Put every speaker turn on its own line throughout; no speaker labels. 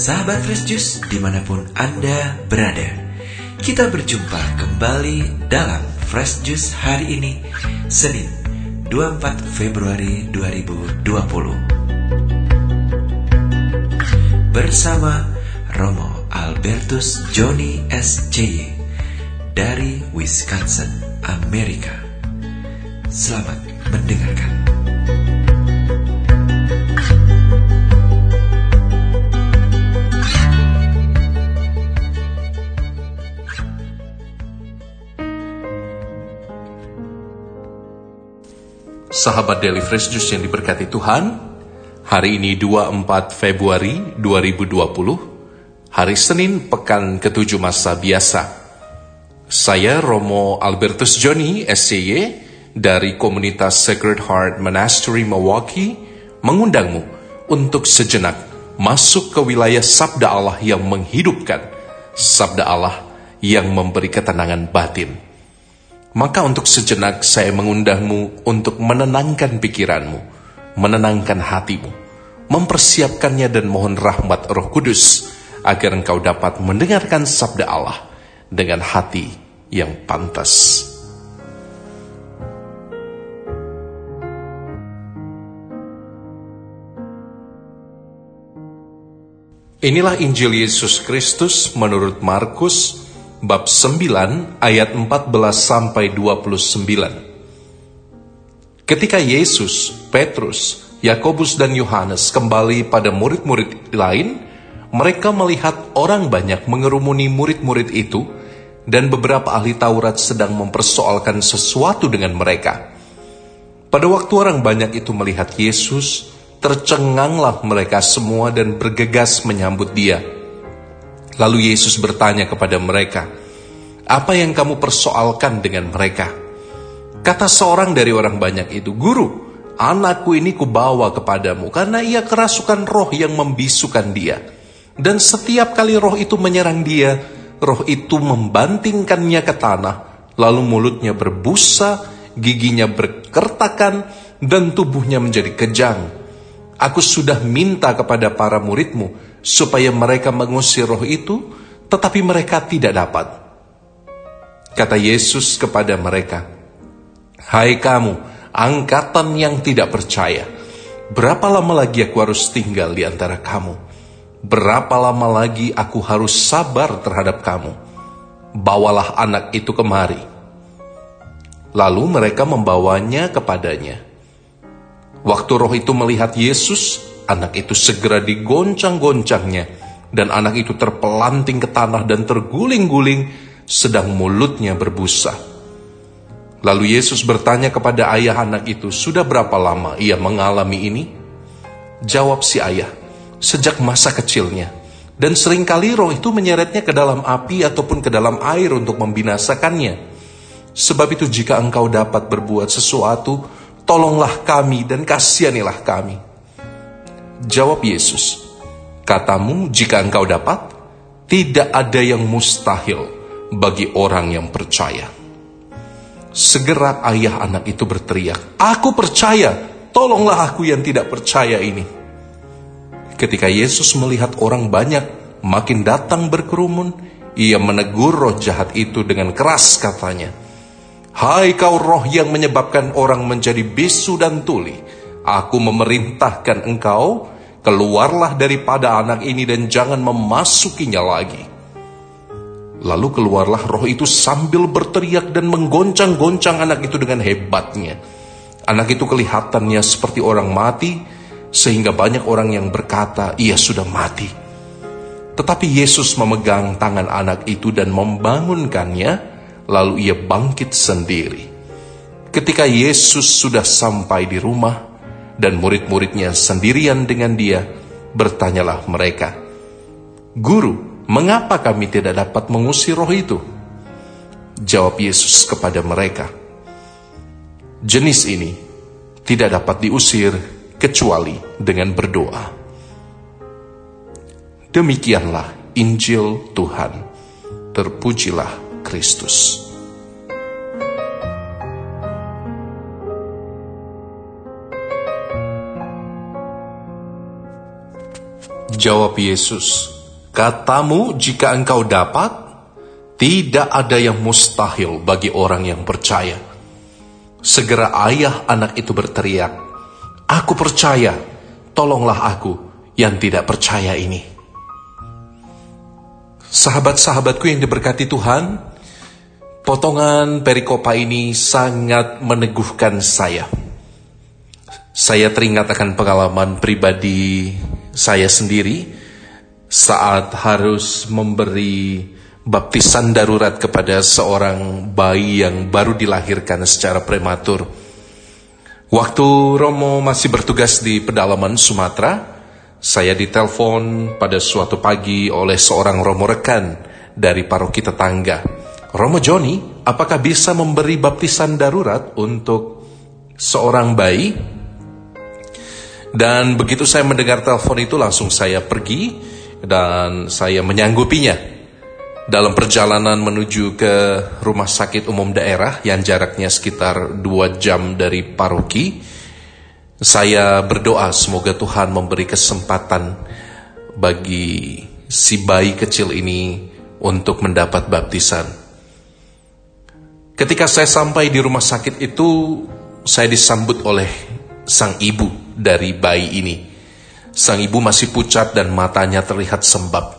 Sahabat Fresh Juice di mana pun Anda berada. Kita berjumpa kembali dalam Fresh Juice hari ini Senin 24 Februari 2020 Bersama Romo Albertus Johnny SCY dari Wisconsin, Amerika. Selamat mendengarkan
Sahabat Daily Fresh Juice yang diberkati Tuhan, hari ini 24 Februari 2020, hari Senin pekan ketujuh masa biasa. Saya Romo Albertus Johnny, SCY, dari komunitas Sacred Heart Monastery Milwaukee, mengundangmu untuk sejenak masuk ke wilayah Sabda Allah yang menghidupkan, Sabda Allah yang memberi ketenangan batin maka untuk sejenak saya mengundangmu untuk menenangkan pikiranmu, menenangkan hatimu, mempersiapkannya dan mohon rahmat roh kudus, agar engkau dapat mendengarkan sabda Allah dengan hati yang pantas. Inilah Injil Yesus Kristus menurut Markus bab 9 ayat 14 sampai 29. Ketika Yesus, Petrus, Yakobus dan Yohanes kembali pada murid-murid lain, mereka melihat orang banyak mengerumuni murid-murid itu dan beberapa ahli Taurat sedang mempersoalkan sesuatu dengan mereka. Pada waktu orang banyak itu melihat Yesus, tercenganglah mereka semua dan bergegas menyambut dia Lalu Yesus bertanya kepada mereka, "Apa yang kamu persoalkan dengan mereka?" Kata seorang dari orang banyak itu, "Guru, anakku ini kubawa kepadamu karena ia kerasukan roh yang membisukan dia. Dan setiap kali roh itu menyerang dia, roh itu membantingkannya ke tanah, lalu mulutnya berbusa, giginya berkertakan, dan tubuhnya menjadi kejang. Aku sudah minta kepada para muridmu supaya mereka mengusir roh itu, tetapi mereka tidak dapat. Kata Yesus kepada mereka, "Hai kamu, angkatan yang tidak percaya, berapa lama lagi aku harus tinggal di antara kamu? Berapa lama lagi aku harus sabar terhadap kamu? Bawalah anak itu kemari." Lalu mereka membawanya kepadanya. Waktu roh itu melihat Yesus, Anak itu segera digoncang-goncangnya, dan anak itu terpelanting ke tanah dan terguling-guling, sedang mulutnya berbusa. Lalu Yesus bertanya kepada ayah anak itu, "Sudah berapa lama ia mengalami ini?" Jawab si ayah, "Sejak masa kecilnya." Dan sering kali roh itu menyeretnya ke dalam api ataupun ke dalam air untuk membinasakannya. Sebab itu jika engkau dapat berbuat sesuatu, tolonglah kami dan kasihanilah kami. Jawab Yesus, Katamu jika engkau dapat, tidak ada yang mustahil bagi orang yang percaya. Segera ayah anak itu berteriak, Aku percaya, tolonglah aku yang tidak percaya ini. Ketika Yesus melihat orang banyak makin datang berkerumun, ia menegur roh jahat itu dengan keras katanya, Hai kau roh yang menyebabkan orang menjadi bisu dan tuli, Aku memerintahkan engkau, keluarlah daripada anak ini dan jangan memasukinya lagi. Lalu keluarlah roh itu sambil berteriak dan menggoncang-goncang anak itu dengan hebatnya. Anak itu kelihatannya seperti orang mati, sehingga banyak orang yang berkata, "Ia sudah mati." Tetapi Yesus memegang tangan anak itu dan membangunkannya, lalu ia bangkit sendiri. Ketika Yesus sudah sampai di rumah, dan murid-muridnya sendirian dengan dia, bertanyalah mereka, Guru, mengapa kami tidak dapat mengusir roh itu? Jawab Yesus kepada mereka, Jenis ini tidak dapat diusir kecuali dengan berdoa. Demikianlah Injil Tuhan. Terpujilah Kristus. Jawab Yesus, Katamu jika engkau dapat, tidak ada yang mustahil bagi orang yang percaya. Segera ayah anak itu berteriak, Aku percaya, tolonglah aku yang tidak percaya ini. Sahabat-sahabatku yang diberkati Tuhan, potongan perikopa ini sangat meneguhkan saya. Saya teringat akan pengalaman pribadi saya sendiri saat harus memberi baptisan darurat kepada seorang bayi yang baru dilahirkan secara prematur. Waktu Romo masih bertugas di pedalaman Sumatera, saya ditelepon pada suatu pagi oleh seorang Romo rekan dari paroki tetangga. Romo Joni, apakah bisa memberi baptisan darurat untuk seorang bayi? Dan begitu saya mendengar telepon itu langsung saya pergi dan saya menyanggupinya dalam perjalanan menuju ke rumah sakit umum daerah yang jaraknya sekitar dua jam dari paroki. Saya berdoa semoga Tuhan memberi kesempatan bagi si bayi kecil ini untuk mendapat baptisan. Ketika saya sampai di rumah sakit itu, saya disambut oleh sang ibu dari bayi ini. Sang ibu masih pucat dan matanya terlihat sembab.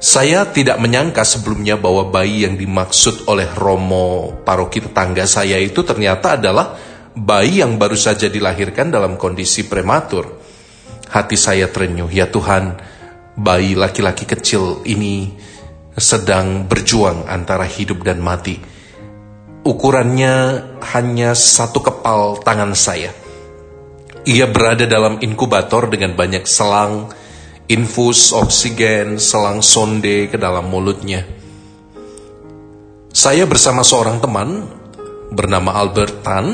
Saya tidak menyangka sebelumnya bahwa bayi yang dimaksud oleh Romo paroki tetangga saya itu ternyata adalah bayi yang baru saja dilahirkan dalam kondisi prematur. Hati saya terenyuh, ya Tuhan, bayi laki-laki kecil ini sedang berjuang antara hidup dan mati. Ukurannya hanya satu kepal tangan saya ia berada dalam inkubator dengan banyak selang, infus oksigen, selang sonde ke dalam mulutnya. Saya bersama seorang teman bernama Albert Tan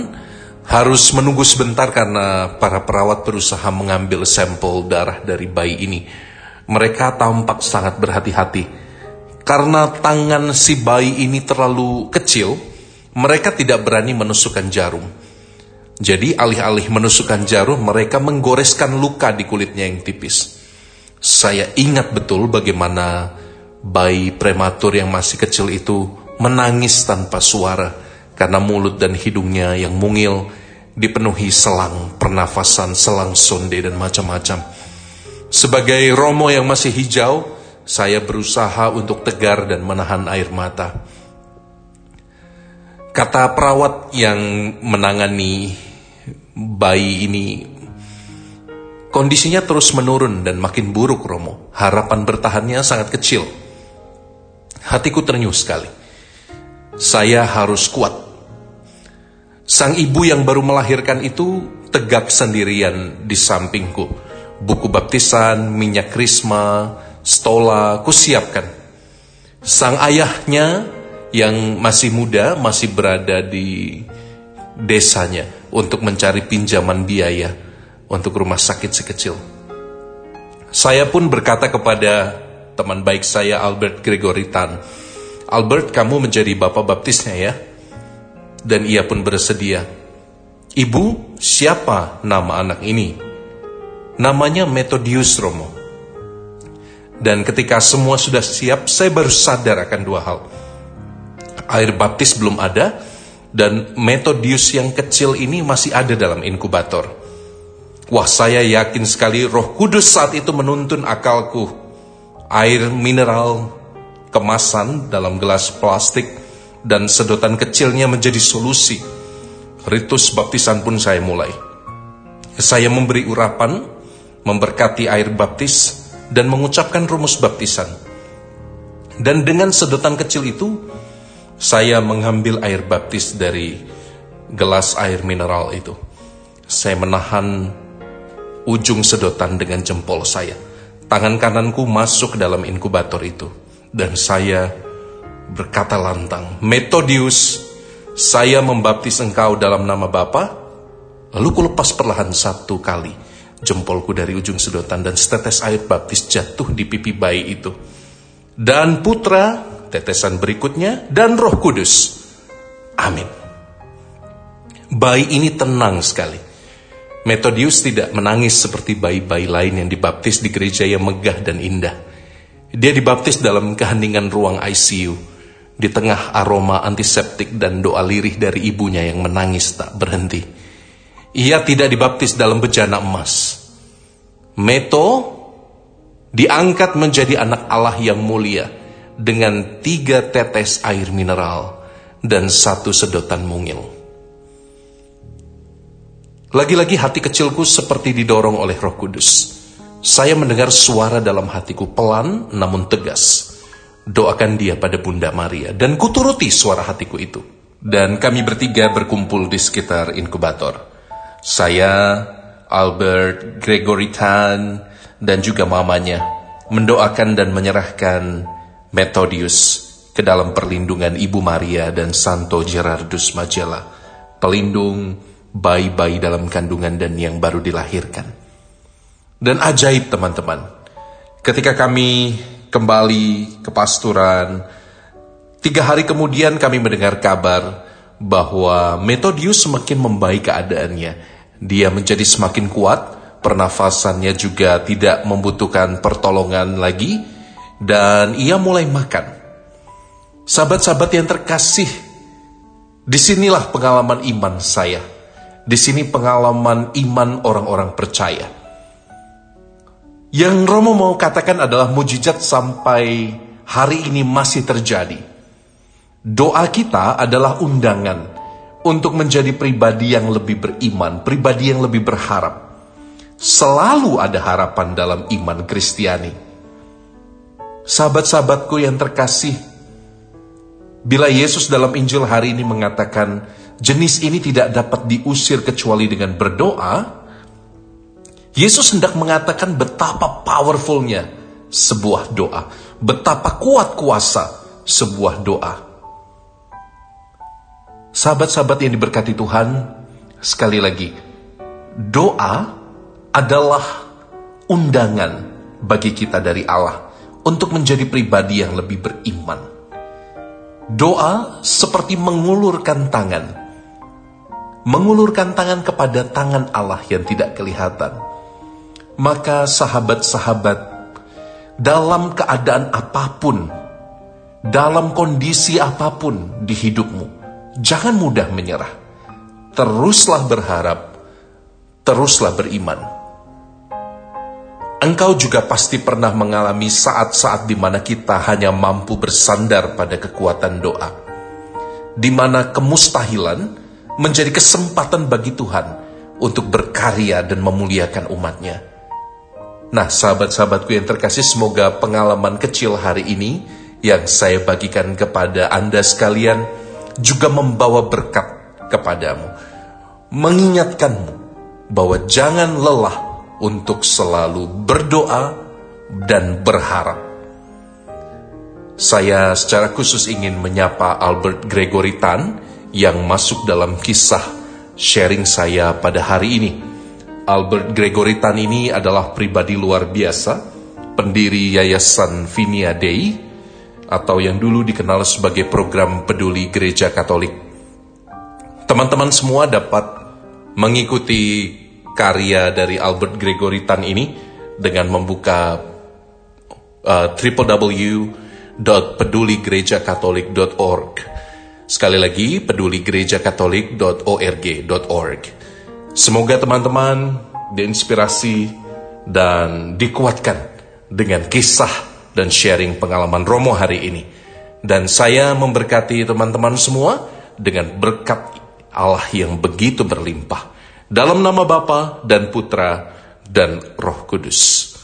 harus menunggu sebentar karena para perawat berusaha mengambil sampel darah dari bayi ini. Mereka tampak sangat berhati-hati. Karena tangan si bayi ini terlalu kecil, mereka tidak berani menusukkan jarum. Jadi alih-alih menusukkan jarum, mereka menggoreskan luka di kulitnya yang tipis. Saya ingat betul bagaimana bayi prematur yang masih kecil itu menangis tanpa suara karena mulut dan hidungnya yang mungil dipenuhi selang pernafasan, selang sonde dan macam-macam. Sebagai Romo yang masih hijau, saya berusaha untuk tegar dan menahan air mata. Kata perawat yang menangani bayi ini kondisinya terus menurun dan makin buruk Romo. Harapan bertahannya sangat kecil. Hatiku ternyuh sekali. Saya harus kuat. Sang ibu yang baru melahirkan itu tegak sendirian di sampingku. Buku baptisan, minyak krisma, stola, kusiapkan. Sang ayahnya yang masih muda masih berada di desanya untuk mencari pinjaman biaya untuk rumah sakit si kecil. Saya pun berkata kepada teman baik saya Albert Gregory Tan, Albert kamu menjadi bapak baptisnya ya? Dan ia pun bersedia. Ibu, siapa nama anak ini? Namanya Metodius Romo. Dan ketika semua sudah siap, saya baru sadar akan dua hal. Air baptis belum ada, dan metodius yang kecil ini masih ada dalam inkubator. Wah, saya yakin sekali Roh Kudus saat itu menuntun akalku. Air mineral kemasan dalam gelas plastik dan sedotan kecilnya menjadi solusi. Ritus baptisan pun saya mulai. Saya memberi urapan, memberkati air baptis, dan mengucapkan rumus baptisan. Dan dengan sedotan kecil itu, saya mengambil air baptis dari gelas air mineral itu. Saya menahan ujung sedotan dengan jempol saya. Tangan kananku masuk ke dalam inkubator itu. Dan saya berkata lantang, Metodius, saya membaptis engkau dalam nama Bapa. Lalu ku lepas perlahan satu kali jempolku dari ujung sedotan dan setetes air baptis jatuh di pipi bayi itu. Dan putra tetesan berikutnya, dan roh kudus. Amin. Bayi ini tenang sekali. Metodius tidak menangis seperti bayi-bayi lain yang dibaptis di gereja yang megah dan indah. Dia dibaptis dalam keheningan ruang ICU, di tengah aroma antiseptik dan doa lirih dari ibunya yang menangis tak berhenti. Ia tidak dibaptis dalam bejana emas. Meto diangkat menjadi anak Allah yang mulia dengan tiga tetes air mineral dan satu sedotan mungil. Lagi-lagi hati kecilku seperti didorong oleh roh kudus. Saya mendengar suara dalam hatiku pelan namun tegas. Doakan dia pada Bunda Maria dan kuturuti suara hatiku itu. Dan kami bertiga berkumpul di sekitar inkubator. Saya, Albert, Gregory Tan, dan juga mamanya mendoakan dan menyerahkan Methodius ke dalam perlindungan Ibu Maria dan Santo Gerardus Majella, pelindung bayi-bayi dalam kandungan dan yang baru dilahirkan. Dan ajaib teman-teman, ketika kami kembali ke pasturan, tiga hari kemudian kami mendengar kabar bahwa Metodius semakin membaik keadaannya. Dia menjadi semakin kuat, pernafasannya juga tidak membutuhkan pertolongan lagi, dan ia mulai makan. Sahabat-sahabat yang terkasih, di sinilah pengalaman iman saya di sini pengalaman iman orang-orang percaya. Yang Romo mau katakan adalah mujizat sampai hari ini masih terjadi. Doa kita adalah undangan untuk menjadi pribadi yang lebih beriman, pribadi yang lebih berharap. Selalu ada harapan dalam iman Kristiani. Sahabat-sahabatku yang terkasih, bila Yesus dalam Injil hari ini mengatakan, jenis ini tidak dapat diusir kecuali dengan berdoa, Yesus hendak mengatakan betapa powerfulnya sebuah doa, betapa kuat kuasa sebuah doa. Sahabat-sahabat yang diberkati Tuhan, sekali lagi, doa adalah undangan bagi kita dari Allah untuk menjadi pribadi yang lebih beriman. Doa seperti mengulurkan tangan mengulurkan tangan kepada tangan Allah yang tidak kelihatan. Maka sahabat-sahabat, dalam keadaan apa pun, dalam kondisi apa pun di hidupmu, jangan mudah menyerah. Teruslah berharap, teruslah beriman. Engkau juga pasti pernah mengalami saat-saat di mana kita hanya mampu bersandar pada kekuatan doa, di mana kemustahilan menjadi kesempatan bagi Tuhan untuk berkarya dan memuliakan umatnya. Nah, sahabat-sahabatku yang terkasih, semoga pengalaman kecil hari ini yang saya bagikan kepada Anda sekalian juga membawa berkat kepadamu. Mengingatkanmu bahwa jangan lelah untuk selalu berdoa dan berharap. Saya secara khusus ingin menyapa Albert Gregory Tan yang masuk dalam kisah sharing saya pada hari ini. Albert Gregory Tan ini adalah pribadi luar biasa, pendiri Yayasan Vinia Dei, atau yang dulu dikenal sebagai program peduli gereja Katolik. Teman-teman semua dapat mengikuti karya dari Albert Gregory Tan ini dengan membuka uh, www.peduligerejakatholic.org Sekali lagi, peduligerejakatholic.org.org. Semoga teman-teman diinspirasi dan dikuatkan dengan kisah dan sharing pengalaman Romo hari ini. Dan saya memberkati teman-teman semua dengan berkat Allah yang begitu berlimpah. Dalam nama Bapa dan Putra dan Roh Kudus.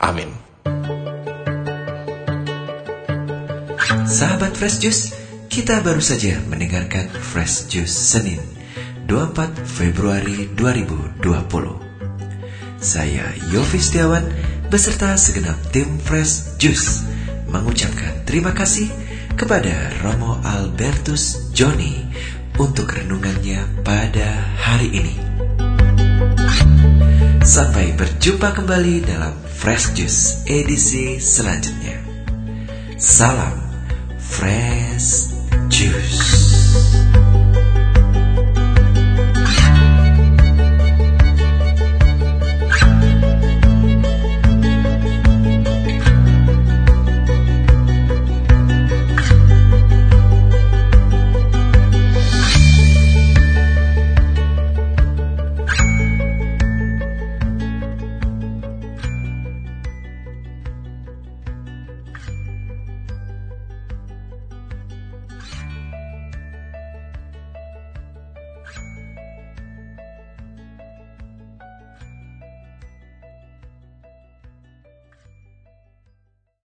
Amin.
Sahabat Fresh Juice, kita baru saja mendengarkan Fresh Juice Senin 24 Februari 2020. Saya Yofi Setiawan beserta segenap tim Fresh Juice mengucapkan terima kasih kepada Romo Albertus Joni untuk renungannya pada hari ini. Sampai berjumpa kembali dalam Fresh Juice edisi selanjutnya. Salam Fresh Juice.